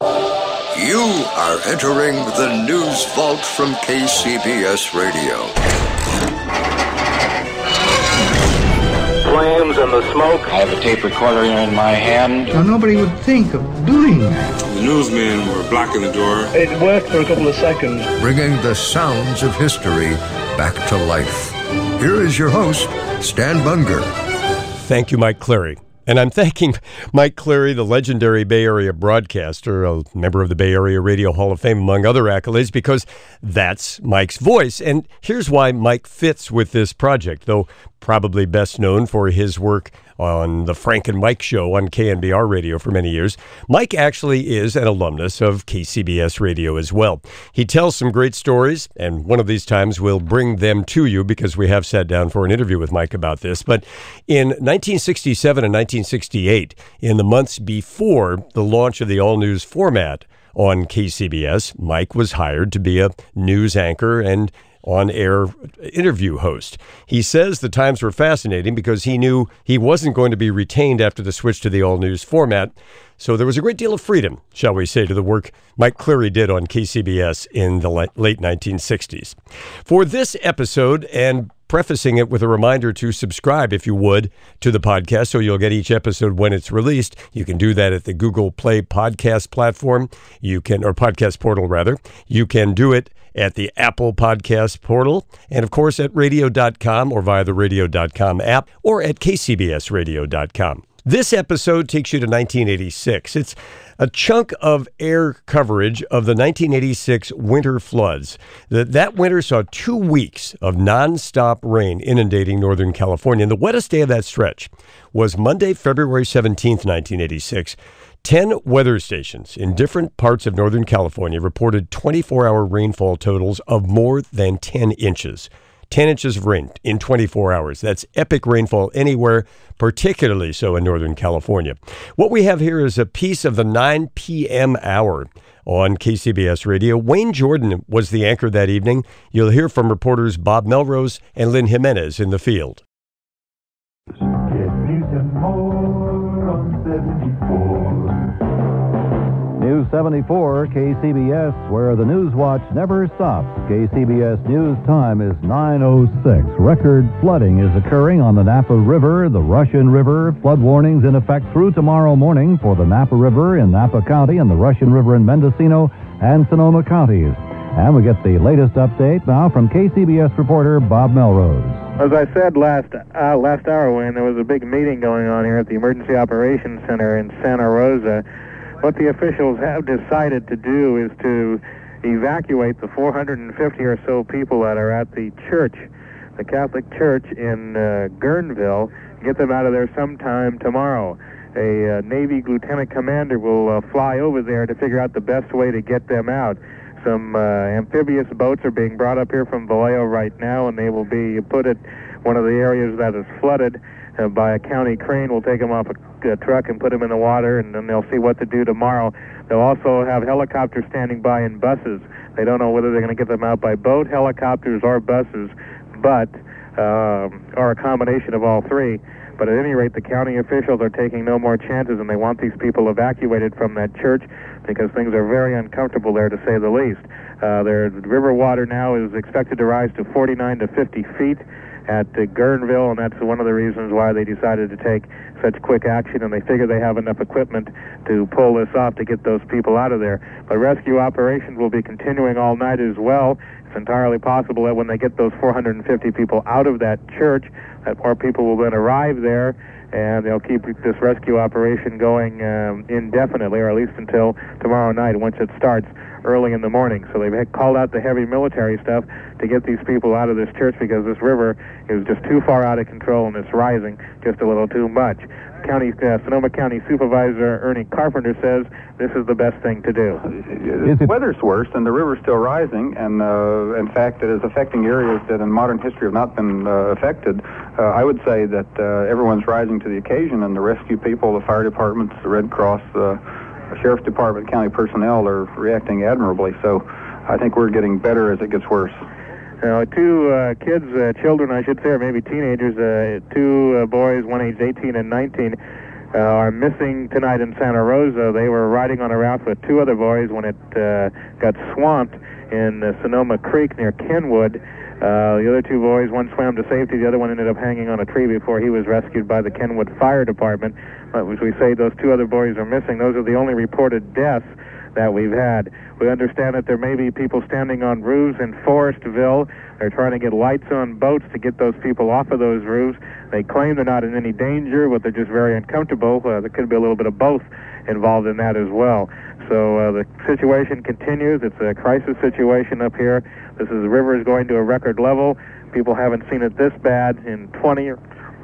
You are entering the news vault from KCBS Radio. Flames and the smoke. I have a tape recorder in my hand. Now, nobody would think of doing that. The newsmen were blocking the door. It worked for a couple of seconds. Bringing the sounds of history back to life. Here is your host, Stan Bunger. Thank you, Mike Cleary. And I'm thanking Mike Cleary, the legendary Bay Area broadcaster, a member of the Bay Area Radio Hall of Fame, among other accolades, because that's Mike's voice. And here's why Mike fits with this project, though probably best known for his work on the Frank and Mike show on KNBR radio for many years. Mike actually is an alumnus of KCBS radio as well. He tells some great stories, and one of these times we'll bring them to you because we have sat down for an interview with Mike about this. But in 1967 and 1968, in the months before the launch of the all news format, on KCBS, Mike was hired to be a news anchor and on air interview host. He says the times were fascinating because he knew he wasn't going to be retained after the switch to the all news format. So there was a great deal of freedom, shall we say, to the work Mike Cleary did on KCBS in the late 1960s. For this episode, and prefacing it with a reminder to subscribe, if you would, to the podcast so you'll get each episode when it's released. You can do that at the Google Play podcast platform. You can, or podcast portal rather. You can do it at the Apple Podcast portal, and of course at radio.com or via the radio.com app or at kcbsradio.com. This episode takes you to 1986. It's a chunk of air coverage of the 1986 winter floods. That, that winter saw two weeks of nonstop rain inundating Northern California. And the wettest day of that stretch was Monday, February 17th, 1986. 10 weather stations in different parts of Northern California reported 24 hour rainfall totals of more than 10 inches. 10 inches of rain in 24 hours. That's epic rainfall anywhere, particularly so in Northern California. What we have here is a piece of the 9 p.m. hour on KCBS Radio. Wayne Jordan was the anchor that evening. You'll hear from reporters Bob Melrose and Lynn Jimenez in the field. News 74, KCBS, where the news watch never stops. KCBS News time is 9.06. Record flooding is occurring on the Napa River, the Russian River. Flood warnings in effect through tomorrow morning for the Napa River in Napa County and the Russian River in Mendocino and Sonoma counties. And we get the latest update now from KCBS reporter Bob Melrose. As I said last uh, last hour, when there was a big meeting going on here at the Emergency Operations Center in Santa Rosa, what the officials have decided to do is to evacuate the 450 or so people that are at the church, the Catholic Church in uh, Guerneville, get them out of there sometime tomorrow. A uh, Navy lieutenant commander will uh, fly over there to figure out the best way to get them out. Some uh, amphibious boats are being brought up here from Vallejo right now, and they will be put at one of the areas that is flooded uh, by a county crane. We'll take them off a, a truck and put them in the water, and then they'll see what to do tomorrow. They'll also have helicopters standing by in buses. They don't know whether they're going to get them out by boat, helicopters, or buses, but um, or a combination of all three. But at any rate, the county officials are taking no more chances, and they want these people evacuated from that church because things are very uncomfortable there, to say the least. Uh, their river water now is expected to rise to 49 to 50 feet at uh, Guerneville, and that's one of the reasons why they decided to take such quick action, and they figure they have enough equipment to pull this off to get those people out of there. But rescue operations will be continuing all night as well. It's entirely possible that when they get those 450 people out of that church, that more people will then arrive there, and they'll keep this rescue operation going um, indefinitely, or at least until tomorrow night, once it starts early in the morning. So they've called out the heavy military stuff to get these people out of this church because this river is just too far out of control and it's rising just a little too much. County uh, Sonoma County Supervisor Ernie Carpenter says this is the best thing to do. The weather's worse, and the river's still rising, and uh, in fact, it is affecting areas that in modern history have not been uh, affected. Uh, I would say that uh, everyone's rising to the occasion, and the rescue people, the fire departments, the Red Cross, the sheriff's department, county personnel are reacting admirably. So, I think we're getting better as it gets worse. Uh, two uh, kids, uh, children, I should say, or maybe teenagers, uh, two uh, boys, one aged 18 and 19, uh, are missing tonight in Santa Rosa. They were riding on a raft with two other boys when it uh, got swamped in uh, Sonoma Creek near Kenwood. Uh, the other two boys, one swam to safety, the other one ended up hanging on a tree before he was rescued by the Kenwood Fire Department. But as we say, those two other boys are missing. Those are the only reported deaths that we've had. We understand that there may be people standing on roofs in Forestville. They're trying to get lights on boats to get those people off of those roofs. They claim they're not in any danger, but they're just very uncomfortable. Uh, there could be a little bit of both involved in that as well. So uh, the situation continues. It's a crisis situation up here. This is the river is going to a record level. People haven't seen it this bad in 20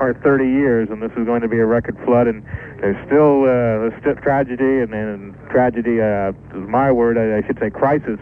or 30 years, and this is going to be a record flood. And there's still uh, there's still tragedy, and, and tragedy uh, is my word. I, I should say crisis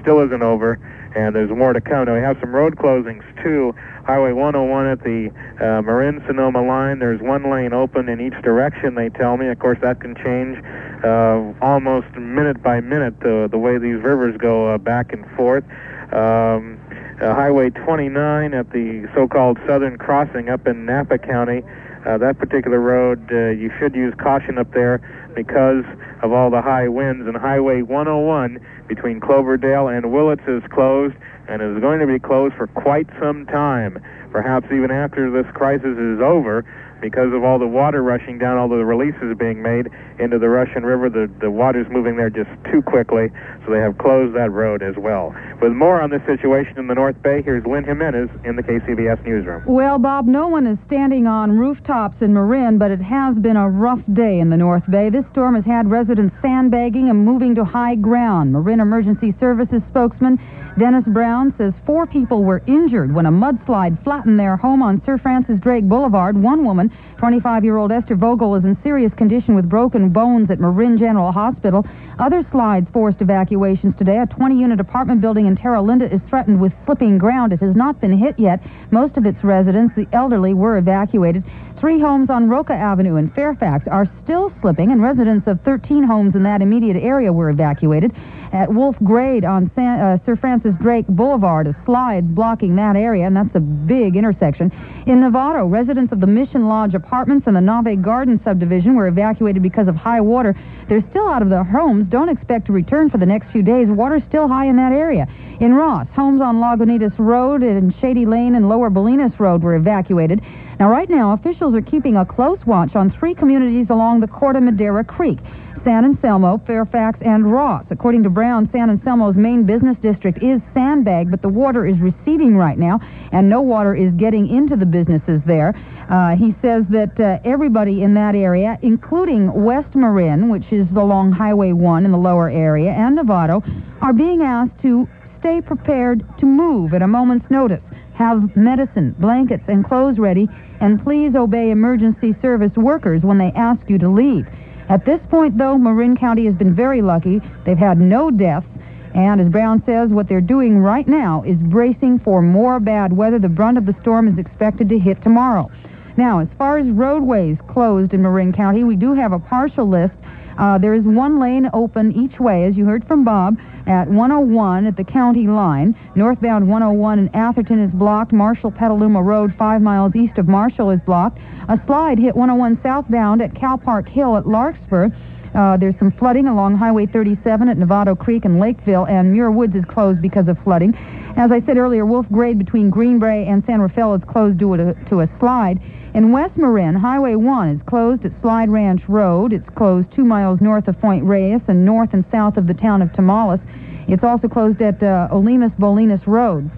still isn't over, and there's more to come. Now we have some road closings too. Highway 101 at the uh, Marin Sonoma line. There's one lane open in each direction. They tell me. Of course, that can change uh, almost minute by minute the the way these rivers go uh, back and forth. Um, uh, Highway 29 at the so-called Southern Crossing up in Napa County. Uh, that particular road, uh, you should use caution up there because of all the high winds. And Highway 101 between Cloverdale and Willits is closed and is going to be closed for quite some time, perhaps even after this crisis is over because of all the water rushing down, all the releases being made into the Russian River. The, the water's moving there just too quickly, so they have closed that road as well. With more on this situation in the North Bay, here's Lynn Jimenez in the KCBS newsroom. Well, Bob, no one is standing on rooftops in Marin, but it has been a rough day in the North Bay. This storm has had residents sandbagging and moving to high ground. Marin Emergency Services spokesman Dennis Brown says four people were injured when a mudslide flattened their home on Sir Francis Drake Boulevard. One woman, 25-year-old Esther Vogel, is in serious condition with broken bones at Marin General Hospital. Other slides forced evacuations today. A 20-unit apartment building in Terra Linda is threatened with slipping ground. It has not been hit yet. Most of its residents, the elderly, were evacuated. Three homes on Roca Avenue in Fairfax are still slipping, and residents of 13 homes in that immediate area were evacuated. At Wolf Grade on San, uh, Sir Francis Drake Boulevard, a slide blocking that area, and that's a big intersection. In Novato, residents of the Mission Lodge Apartments and the Nave Garden subdivision were evacuated because of high water. They're still out of their homes. Don't expect to return for the next few days. Water's still high in that area. In Ross, homes on Lagunitas Road and Shady Lane and Lower Bolinas Road were evacuated. Now, right now, officials are keeping a close watch on three communities along the Corte Madera Creek. San Anselmo, Fairfax, and Ross. According to Brown, San Anselmo's main business district is sandbagged, but the water is receding right now, and no water is getting into the businesses there. Uh, he says that uh, everybody in that area, including West Marin, which is along Highway 1 in the lower area, and Novato, are being asked to stay prepared to move at a moment's notice. Have medicine, blankets, and clothes ready, and please obey emergency service workers when they ask you to leave. At this point, though, Marin County has been very lucky. They've had no deaths. And as Brown says, what they're doing right now is bracing for more bad weather. The brunt of the storm is expected to hit tomorrow. Now, as far as roadways closed in Marin County, we do have a partial list. Uh, there is one lane open each way, as you heard from Bob, at 101 at the county line. Northbound 101 in Atherton is blocked. Marshall Petaluma Road, five miles east of Marshall, is blocked. A slide hit 101 southbound at Cal Park Hill at Larkspur. Uh, there's some flooding along Highway 37 at Novato Creek and Lakeville, and Muir Woods is closed because of flooding. As I said earlier, Wolf Grade between Greenbrae and San Rafael is closed due to, to a slide. In West Marin, Highway 1 is closed at Slide Ranch Road. It's closed two miles north of Point Reyes and north and south of the town of Tomales. It's also closed at uh, Bolinas Road.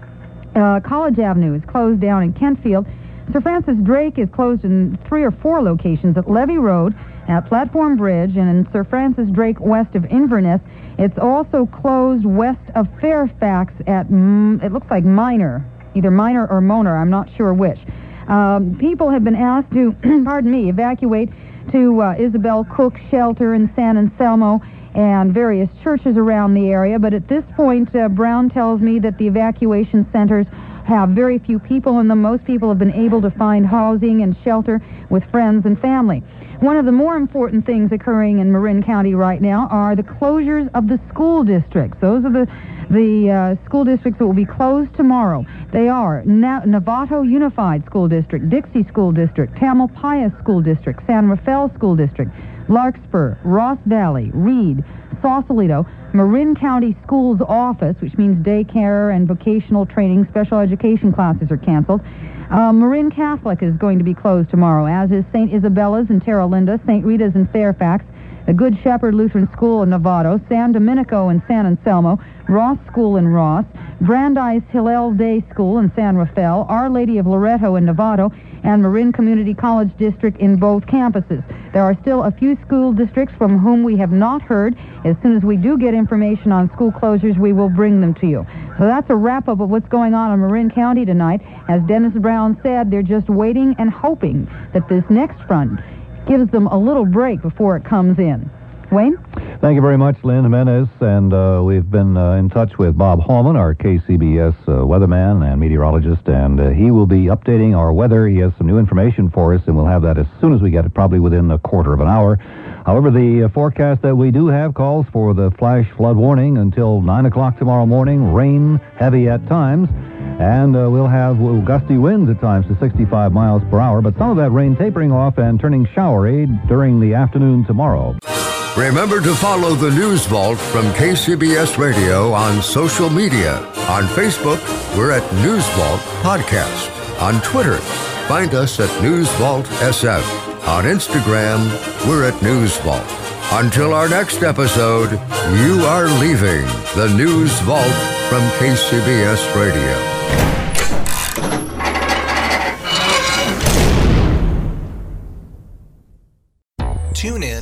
Uh, College Avenue is closed down in Kentfield. Sir Francis Drake is closed in three or four locations at Levy Road, at Platform Bridge, and in Sir Francis Drake west of Inverness. It's also closed west of Fairfax at, mm, it looks like Minor, either Minor or Moner, I'm not sure which. Um, people have been asked to, pardon me, evacuate to uh, Isabel Cook Shelter in San Anselmo and various churches around the area. But at this point, uh, Brown tells me that the evacuation centers have very few people in them. Most people have been able to find housing and shelter with friends and family. One of the more important things occurring in Marin County right now are the closures of the school districts. Those are the the uh, school districts that will be closed tomorrow. They are Na- Novato Unified School District, Dixie School District, Tamalpais School District, San Rafael School District, Larkspur, Ross Valley, Reed, Sausalito, Marin County Schools Office, which means daycare and vocational training, special education classes are canceled. Uh, Marin Catholic is going to be closed tomorrow, as is St. Isabella's in Terra Linda, St. Rita's in Fairfax, the Good Shepherd Lutheran School in Novato, San Domenico in San Anselmo, Ross School in Ross, Brandeis Hillel Day School in San Rafael, Our Lady of Loretto in Novato, and Marin Community College District in both campuses. There are still a few school districts from whom we have not heard. As soon as we do get information on school closures, we will bring them to you. So that's a wrap up of what's going on in Marin County tonight. As Dennis Brown said, they're just waiting and hoping that this next front gives them a little break before it comes in. Wayne? Thank you very much, Lynn Jimenez. And uh, we've been uh, in touch with Bob Hallman, our KCBS uh, weatherman and meteorologist, and uh, he will be updating our weather. He has some new information for us, and we'll have that as soon as we get it, probably within a quarter of an hour. However, the uh, forecast that we do have calls for the flash flood warning until 9 o'clock tomorrow morning, rain heavy at times. And uh, we'll have gusty winds at times to 65 miles per hour, but some of that rain tapering off and turning showery during the afternoon tomorrow. Remember to follow the News Vault from KCBS Radio on social media. On Facebook, we're at News Vault Podcast. On Twitter, find us at News Vault SF. On Instagram, we're at News Vault. Until our next episode, you are leaving the News Vault from KCBS Radio.